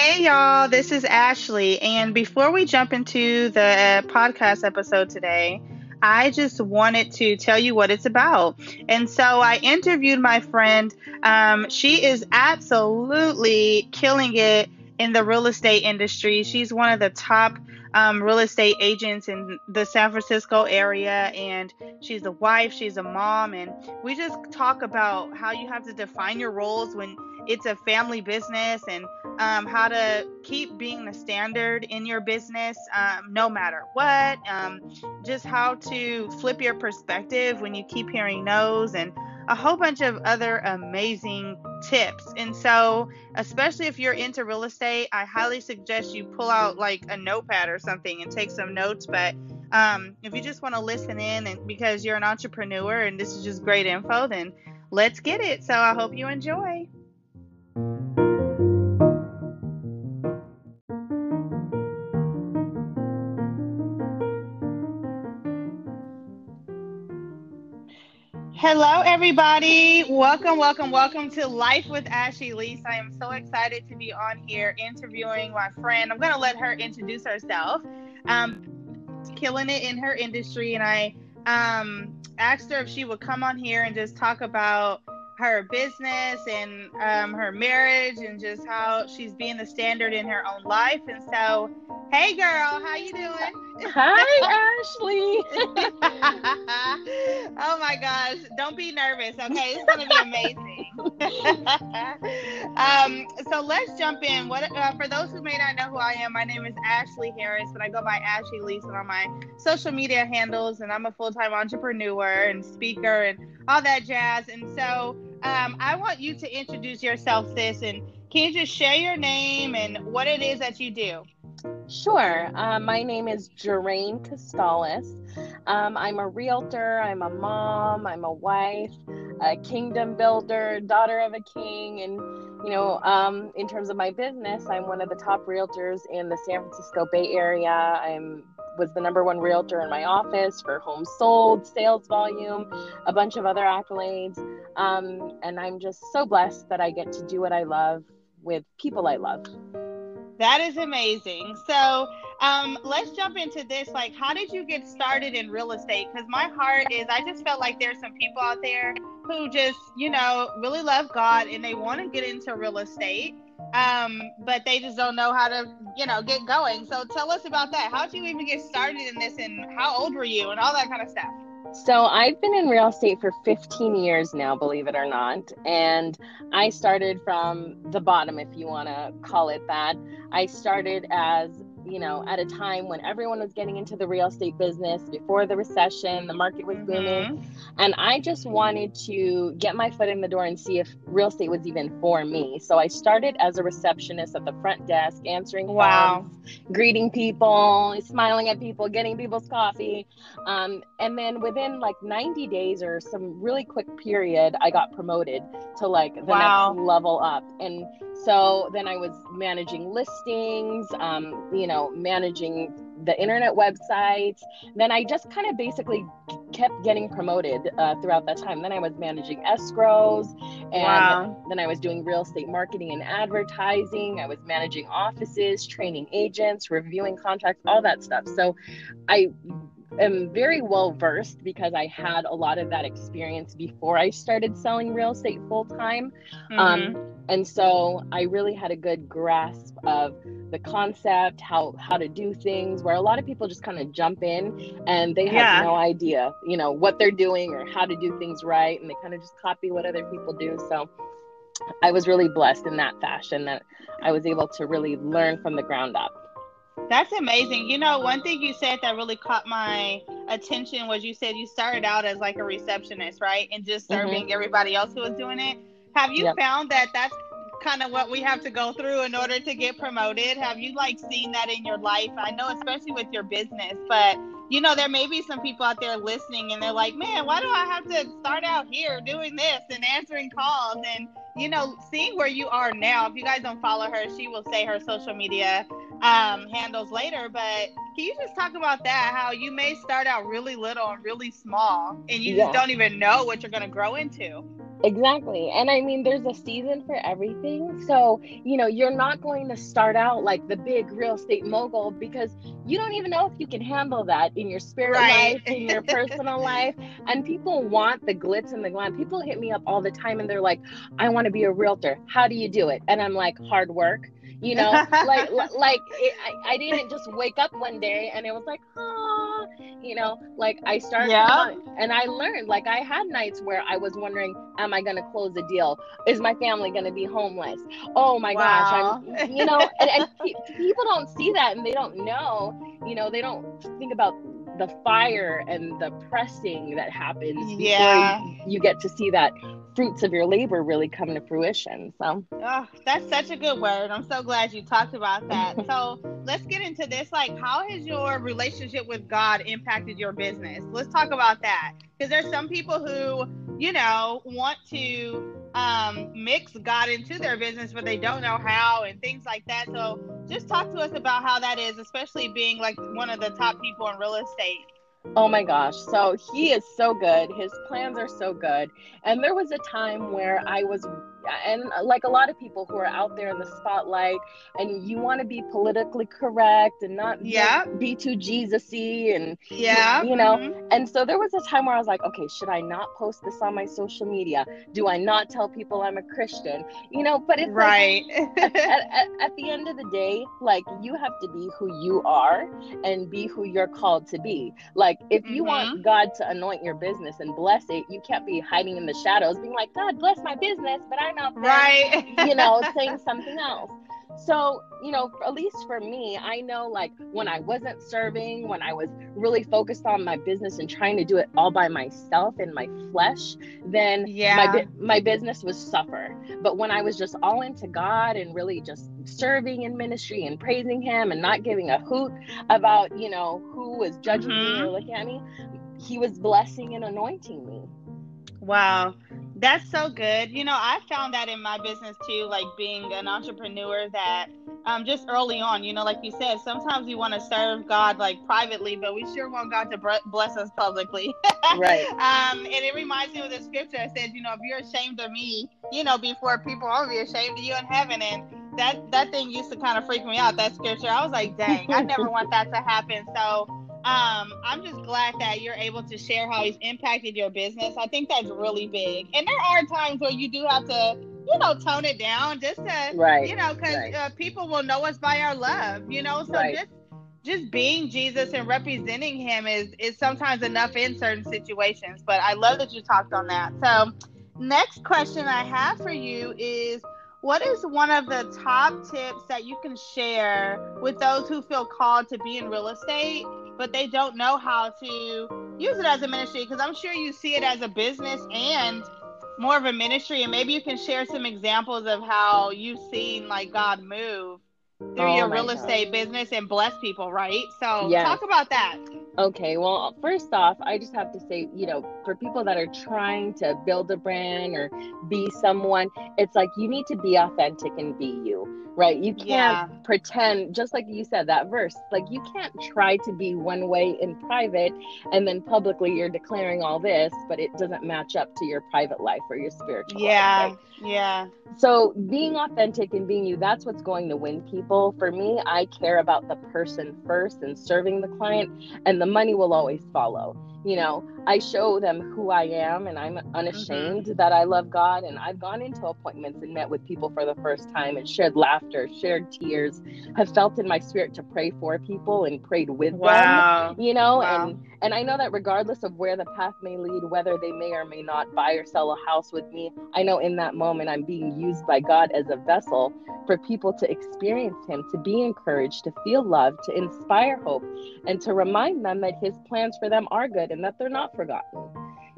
Hey, y'all, this is Ashley. And before we jump into the podcast episode today, I just wanted to tell you what it's about. And so I interviewed my friend. Um, she is absolutely killing it in the real estate industry. She's one of the top um, real estate agents in the San Francisco area, and she's a wife, she's a mom, and we just talk about how you have to define your roles when it's a family business and um, how to keep being the standard in your business um, no matter what. Um, just how to flip your perspective when you keep hearing no's and a whole bunch of other amazing tips. And so, especially if you're into real estate, I highly suggest you pull out like a notepad or something and take some notes. But um, if you just want to listen in and because you're an entrepreneur and this is just great info, then let's get it. So I hope you enjoy. Hello, everybody. Welcome, welcome, welcome to Life with Ashley Lease. I am so excited to be on here interviewing my friend. I'm going to let her introduce herself. Um, killing it in her industry, and I um, asked her if she would come on here and just talk about her business and um, her marriage and just how she's being the standard in her own life. And so, hey, girl, how you doing? Hi, Ashley. oh my gosh. Don't be nervous, okay? It's going to be amazing. um, so let's jump in. What uh, For those who may not know who I am, my name is Ashley Harris, but I go by Ashley Leeson on my social media handles, and I'm a full time entrepreneur and speaker and all that jazz. And so um, I want you to introduce yourself, sis, and can you just share your name and what it is that you do? Sure. Uh, my name is Joraine Costalis. Um, I'm a realtor, I'm a mom, I'm a wife, a kingdom builder, daughter of a king. And, you know, um, in terms of my business, I'm one of the top realtors in the San Francisco Bay Area. I'm was the number one realtor in my office for homes sold, sales volume, a bunch of other accolades. Um, and I'm just so blessed that I get to do what I love with people I love. That is amazing. So, um, let's jump into this. Like, how did you get started in real estate? Because my heart is, I just felt like there's some people out there who just, you know, really love God and they want to get into real estate, um, but they just don't know how to, you know, get going. So, tell us about that. How did you even get started in this, and how old were you, and all that kind of stuff? So I've been in real estate for 15 years now, believe it or not. And I started from the bottom, if you want to call it that. I started as you know, at a time when everyone was getting into the real estate business before the recession, the market was booming. Mm-hmm. And I just wanted to get my foot in the door and see if real estate was even for me. So I started as a receptionist at the front desk, answering wow. phones, greeting people, smiling at people, getting people's coffee. Um, and then within like 90 days or some really quick period, I got promoted to like the wow. next level up. And so then I was managing listings, um, you know, managing the internet websites. Then I just kind of basically kept getting promoted uh, throughout that time. Then I was managing escrows, and wow. then I was doing real estate marketing and advertising. I was managing offices, training agents, reviewing contracts, all that stuff. So I am very well versed because I had a lot of that experience before I started selling real estate full time. Mm-hmm. Um, and so I really had a good grasp of the concept, how how to do things. Where a lot of people just kind of jump in and they have yeah. no idea, you know, what they're doing or how to do things right, and they kind of just copy what other people do. So I was really blessed in that fashion that I was able to really learn from the ground up. That's amazing. You know, one thing you said that really caught my attention was you said you started out as like a receptionist, right? And just mm-hmm. serving mm-hmm. everybody else who was doing it. Have you yep. found that that's kind of what we have to go through in order to get promoted? Have you like seen that in your life? I know, especially with your business, but you know, there may be some people out there listening and they're like, man, why do I have to start out here doing this and answering calls? And, you know, seeing where you are now, if you guys don't follow her, she will say her social media um, handles later. But can you just talk about that? How you may start out really little and really small, and you yeah. just don't even know what you're going to grow into. Exactly. And I mean, there's a season for everything. So, you know, you're not going to start out like the big real estate mogul because you don't even know if you can handle that in your spirit right. life, in your personal life. And people want the glitz and the glam. People hit me up all the time and they're like, I want to be a realtor. How do you do it? And I'm like, hard work you know like like it, I, I didn't just wake up one day and it was like ah you know like i started yeah. and i learned like i had nights where i was wondering am i going to close a deal? Is my family going to be homeless? Oh my wow. gosh i'm you know and, and people don't see that and they don't know you know they don't think about the fire and the pressing that happens yeah. you get to see that fruits of your labor really come to fruition so. Oh, that's such a good word. I'm so glad you talked about that. So let's get into this. Like how has your relationship with god impacted your business? Let's talk about that. Because there's some people who you know want to um, mix god into their business but they don't know how and things like that. So just talk to us about how that is especially being like one of the top people in real estate Oh my gosh. So he is so good. His plans are so good. And there was a time where I was and like a lot of people who are out there in the spotlight and you want to be politically correct and not yeah. be, be too Jesus-y and yeah you know mm-hmm. and so there was a time where I was like okay should I not post this on my social media do I not tell people I'm a Christian you know but it's right like, at, at, at the end of the day like you have to be who you are and be who you're called to be like if you mm-hmm. want God to anoint your business and bless it you can't be hiding in the shadows being like God bless my business but I'm there, right? you know, saying something else. So, you know, at least for me, I know like when I wasn't serving, when I was really focused on my business and trying to do it all by myself in my flesh, then yeah. my my business was suffer. But when I was just all into God and really just serving in ministry and praising him and not giving a hoot about, you know, who was judging mm-hmm. me or looking at me, he was blessing and anointing me. Wow. That's so good. You know, I found that in my business too, like being an entrepreneur that um, just early on, you know, like you said, sometimes we want to serve God like privately, but we sure want God to bless us publicly. right. Um, and it reminds me of the scripture that says, you know, if you're ashamed of me, you know, before people, I'll be ashamed of you in heaven. And that, that thing used to kind of freak me out, that scripture. I was like, dang, I never want that to happen. So, um, I'm just glad that you're able to share how he's impacted your business. I think that's really big. And there are times where you do have to, you know, tone it down just to, right. you know, because right. uh, people will know us by our love, you know. So right. just just being Jesus and representing him is is sometimes enough in certain situations. But I love that you talked on that. So next question I have for you is what is one of the top tips that you can share with those who feel called to be in real estate but they don't know how to use it as a ministry because I'm sure you see it as a business and more of a ministry and maybe you can share some examples of how you've seen like God move through oh your real God. estate business and bless people, right? So yes. talk about that. Okay, well, first off, I just have to say, you know, for people that are trying to build a brand or be someone, it's like you need to be authentic and be you right? You can't yeah. pretend, just like you said, that verse, like you can't try to be one way in private and then publicly you're declaring all this, but it doesn't match up to your private life or your spiritual yeah. life. Yeah. Yeah. So being authentic and being you, that's what's going to win people. For me, I care about the person first and serving the client, and the money will always follow you know i show them who i am and i'm unashamed mm-hmm. that i love god and i've gone into appointments and met with people for the first time and shared laughter shared tears have felt in my spirit to pray for people and prayed with wow. them you know wow. and and i know that regardless of where the path may lead whether they may or may not buy or sell a house with me i know in that moment i'm being used by god as a vessel for people to experience him to be encouraged to feel loved to inspire hope and to remind them that his plans for them are good and that they're not forgotten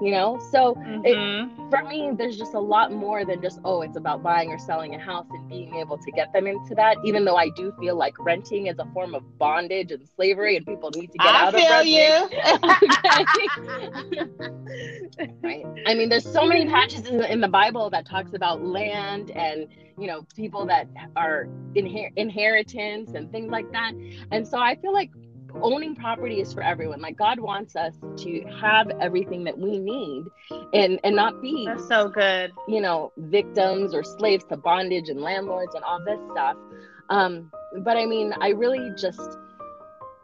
you know? So mm-hmm. it, for me there's just a lot more than just oh it's about buying or selling a house and being able to get them into that even though i do feel like renting is a form of bondage and slavery and people need to get I out of renting. you. Right? I mean there's so many passages in, in the bible that talks about land and you know people that are inher- inheritance and things like that. And so i feel like owning property is for everyone. Like God wants us to have everything that we need and and not be That's so good. you know, victims or slaves to bondage and landlords and all this stuff. Um, but I mean, I really just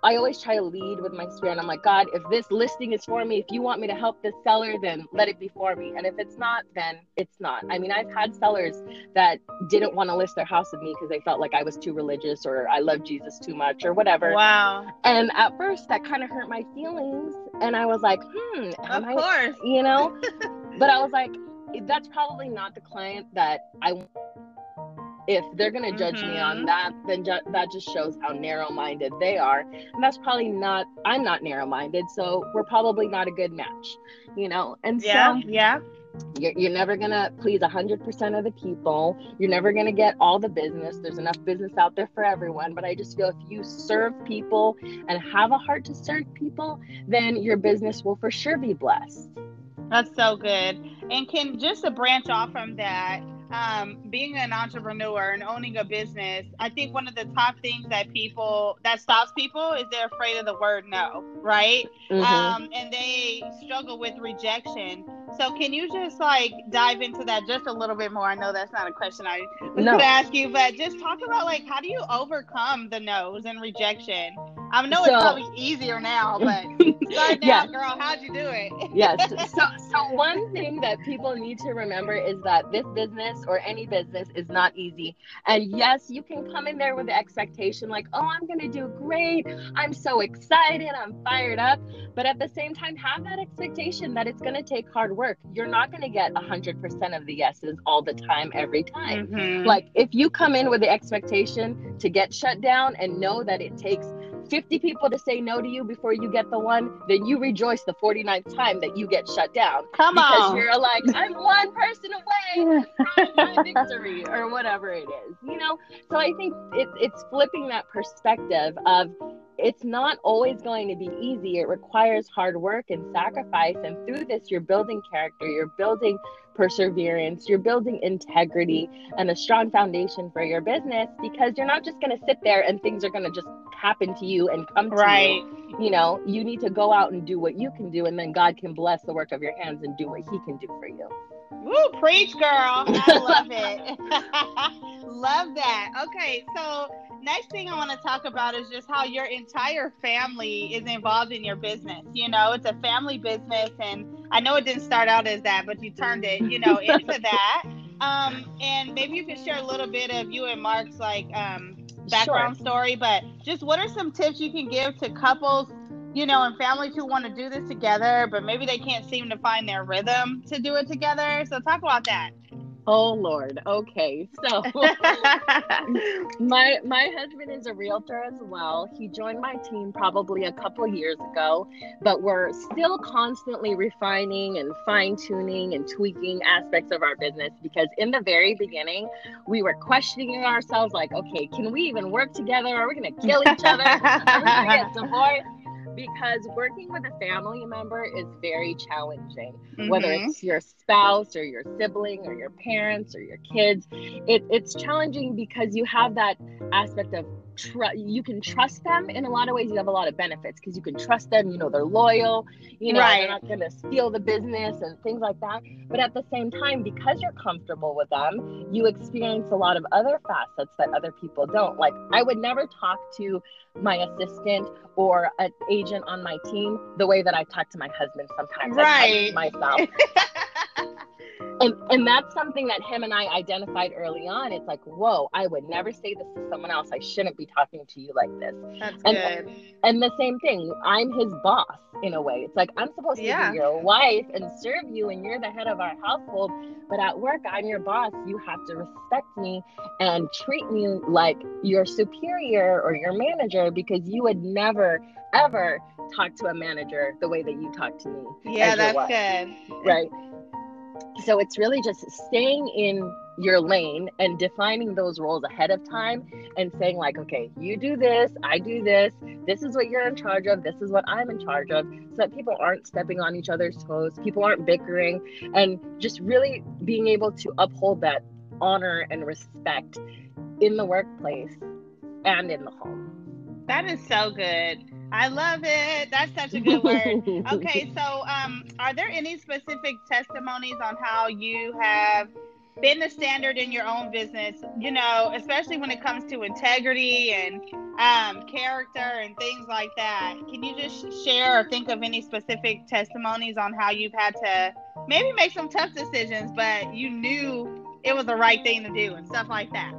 I always try to lead with my spirit. I'm like, God, if this listing is for me, if you want me to help this seller, then let it be for me. And if it's not, then it's not. I mean, I've had sellers that didn't want to list their house with me because they felt like I was too religious or I love Jesus too much or whatever. Wow. And at first, that kind of hurt my feelings. And I was like, hmm, Of I, course. you know? but I was like, that's probably not the client that I. If they're gonna judge me on Mhm. that, then ju- that just shows how narrow-minded they are, and that's probably not. I'm not narrow-minded, so we're probably not a good match, you know. And Yeah. so Yeah. you're, you're never gonna please 100% of the people you're never gonna get all the business there's enough business out there for everyone but i just feel if you serve people and have a heart to serve people then your business will for sure be blessed That's so good. And can just to branch off from that, um, being an entrepreneur and owning a business, I think one of the top things that people that stops people is they're afraid of the word no, right? Mhm. Um, and they struggle with rejection. So can you just like dive into that just a little bit more? I know that's not a question I was No. gonna ask you, but just talk about like how do you overcome the no's and rejection? I know So- it's probably easier now, but start now, Yeah. girl. How'd you do it? yes. So, so one thing that people need to remember is that this business or any business is not easy. And yes, you can come in there with the expectation like, oh, I'm going to do great. I'm so excited. I'm fired up. But at the same time, have that expectation that it's going to take hard work. You're not going to get 100% of the yeses all the time, every time. Mhm. Like, if you come in with the expectation to get shut down and know that it takes 50 people to say no to you before you get the one, then you rejoice the 49th time that you get shut down. Come Because on. you're like, I'm one person away from my victory or whatever it is, you know? So I think it, it's flipping that perspective of it's not always going to be easy. It requires hard work and sacrifice. And through this, you're building character, you're building perseverance, you're building integrity and a strong foundation for your business because you're not just going to sit there and things are going to just happen to you and come to Right. you. You know, you need to go out and do what you can do, and then God can bless the work of your hands and do what He can do for you. Woo, preach, girl. I love it. love that. Okay, so next thing I want to talk about is just how your entire family is involved in your business. You know, it's a family business, and I know it didn't start out as that, but you turned it, you know, into that. Um, and maybe you could share a little bit of you and Mark's like um, background story, but just what are some tips you can give to couples, you know, and families who want to do this together, but maybe they can't seem to find their rhythm to do it together? So talk about that. Oh Lord. Okay. So my my husband is a realtor as well. He joined my team probably a couple years ago, but we're still constantly refining and fine-tuning and tweaking aspects of our business because in the very beginning, we were questioning ourselves like, okay, can we even work together? Are we going to kill each other? Are we to get divorced? Because working with a family member is very challenging whether Mhm. it's your spouse or your sibling or your parents or your kids it, it's challenging because you have that aspect of tr- mm-hmm. you can trust them in a lot of ways you have a lot of benefits because you can trust them you know they're loyal you know Right. they're not going to steal the business and things like that but at the same time because you're comfortable with them you experience a lot of other facets that other people don't like i would never talk to my assistant or an agent on my team the way that I talk to my husband sometimes. Right. myself. and and that's something that him and I identified early on. It's like, whoa, I would never say this to someone else. I shouldn't be talking to you like this. That's And- good. And the same thing, I'm his boss in a way. It's like I'm supposed to be your wife and serve you, and you're the head of our household. But at work, I'm your boss. You have to respect me and treat me like your superior or your manager because you would never, ever talk to a manager the way that you talk to me. Yeah, that's good. right so it's really just staying in your lane and defining those roles ahead of time and saying like okay you do this i do this this is what you're in charge of this is what i'm in charge of so that people aren't stepping on each other's toes people aren't bickering and just really being able to uphold that honor and respect in the workplace and in the home That is so good. I love it. That's such a good word. okay, so um, are there any specific testimonies on how you have been the standard in your own business? You know, especially when it comes to integrity and um, character and things like that. Can you just share or think of any specific testimonies on how you've had to maybe make some tough decisions, but you knew it was the right thing to do and stuff like that?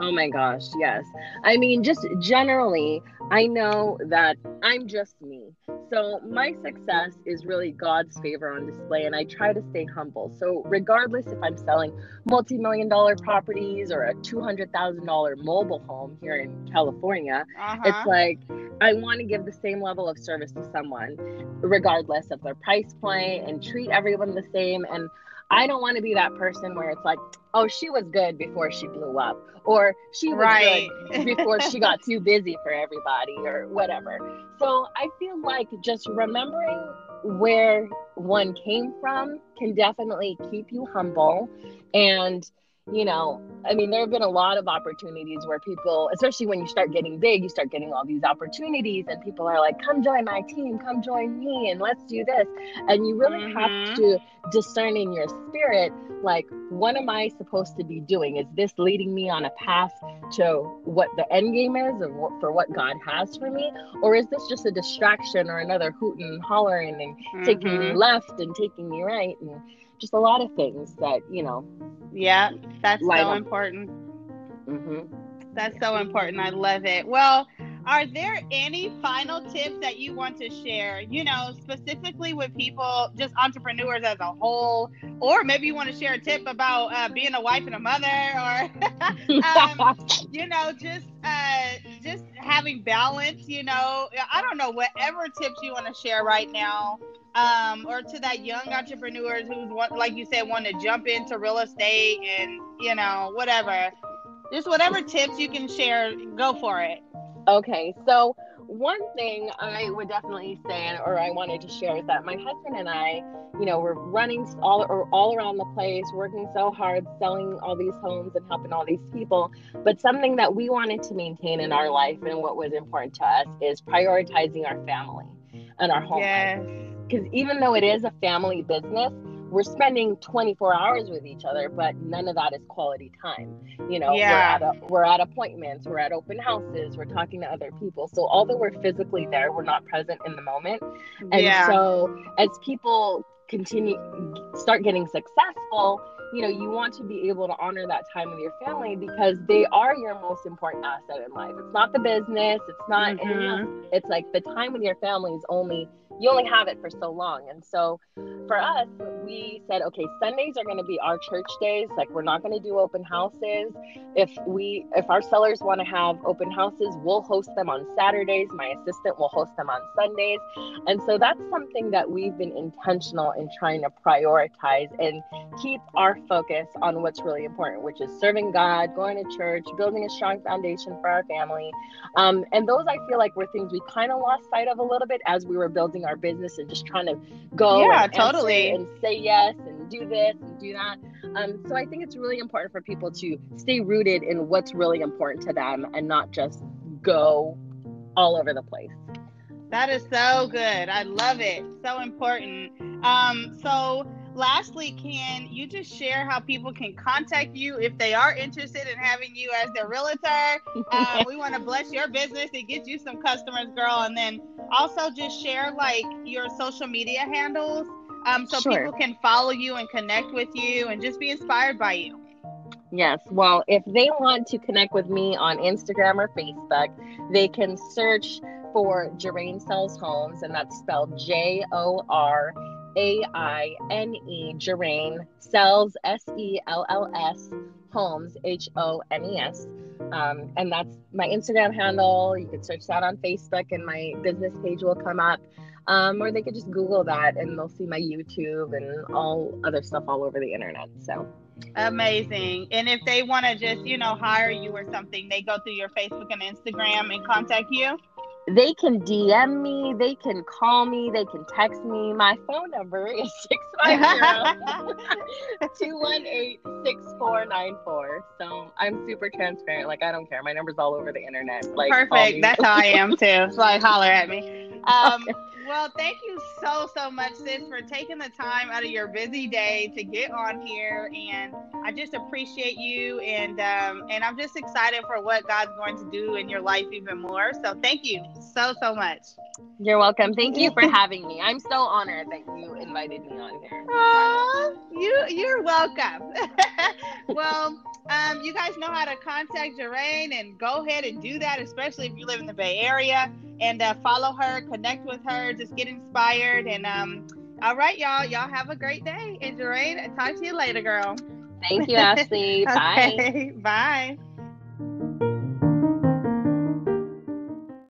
Oh my gosh, yes. I mean, just generally, I know that I'm just me. So my success is really God's favor on display, and I try to stay humble. So, regardless if I'm selling multi million dollar properties or a $200,000 mobile home here in California, uh-huh. it's like I want to give the same level of service to someone, regardless of their price point, and treat everyone the same. And I don't want to be that person where it's like, oh, she was good before she blew up, or she was right. good before she got too busy for everybody, or whatever. So I feel like just remembering where one came from can definitely keep you humble and you know, I mean, there have been a lot of opportunities where people, especially when you start getting big, you start getting all these opportunities, and people are like, come join my team, come join me, and let's do this. And you really mm-hmm. have to discern in your spirit, like, what am I supposed to be doing? Is this leading me on a path to what the end game is of what, for what God has for me? Or is this just a distraction or another hooting and hollering and mm-hmm. taking me left and taking me right? And, just a lot of things that you know yeah that's so up. important. Mm-hmm. that's so important. I love it. Well are there any final tips that you want to share you know specifically with people just entrepreneurs as a whole? Or maybe you want to share a tip about uh, being a wife and a mother or um, you know just uh, just having balance you know? I don't know whatever tips you want to share right now um, or to that young entrepreneurs who's like you said want to jump into real estate and you know whatever. Just whatever tips you can share go for it. Okay so one thing i would definitely say or i wanted to share is that my husband and i you know we're running all or all around the place working so hard selling all these homes and helping all these people. But something that we wanted to maintain in our life and what was important to us is prioritizing our family and our home yes. life because even though it is a family business, we're spending 24 hours with each other, but none of that is quality time. You know, yeah. we're, at a, we're at appointments, we're at open houses, we're talking to other people. So although we're physically there, we're not present in the moment. And yeah. so as people continue start getting successful, you know, you want to be able to honor that time with your family because they are your most important asset in life. It's not the business, it's not mm-hmm. it's like the time with your family is only you only have it for so long. And so for us, we said, okay, Sundays are going to be our church days. Like we're not going to do open houses. If we, if our sellers want to have open houses, we'll host them on Saturdays. My assistant will host them on Sundays. And so that's something that we've been intentional in trying to prioritize and keep our focus on what's really important, which is serving God, going to church, building a strong foundation for our family. Um, and those I feel like were things we kind of lost sight of a little bit as we were building our business and just trying to go yeah and totally. and say yes and do this and do that. Um, so i think it's really important for people to stay rooted in what's really important to them and not just go all over the place that is so good i love it so important um, so lastly, can you just share how people can contact you if they are interested in having you as their realtor? Uh, we want to bless your business and get you some customers, girl. And then also just share like your social media handles um, so sure. people can follow you and connect with you and just be inspired by you. Yes. Well, if they want to connect with me on Instagram or Facebook, they can search for Joraine Sells Homes, and that's spelled J O R a I N E, Joraine, Sells, S E L L S, Homes, H O N E S. Um, and that's my Instagram handle. You can search that on Facebook, and my business page will come up. Um, or they could just Google that and they'll see my YouTube and all other stuff all over the internet. So amazing. And if they want to just, you know, hire you or something, they go through your Facebook and Instagram and contact you. They can DM me, they can call me, they can text me. My phone number is 650-218-6494. So I'm super transparent. Like I don't care. My number's all over the internet. Like Perfect. That's how I am too. So like holler at me. Um, okay. Well, thank you so, so much, sis, for taking the time out of your busy day to get on here. And I just appreciate you. And, um, and I'm just excited for what God's going to do in your life even more. So thank you so, so much. You're welcome. Thank you for having me. I'm so honored that you invited me on here. Aww, you, you're welcome. well, um, you guys know how to contact Joraine and go ahead and do that, especially if you live in the Bay Area and uh, follow her, connect with her, just get inspired. And um, all right, y'all, y'all have a great day. And talk to you later, girl. Thank you, Ashley. okay, bye. Bye.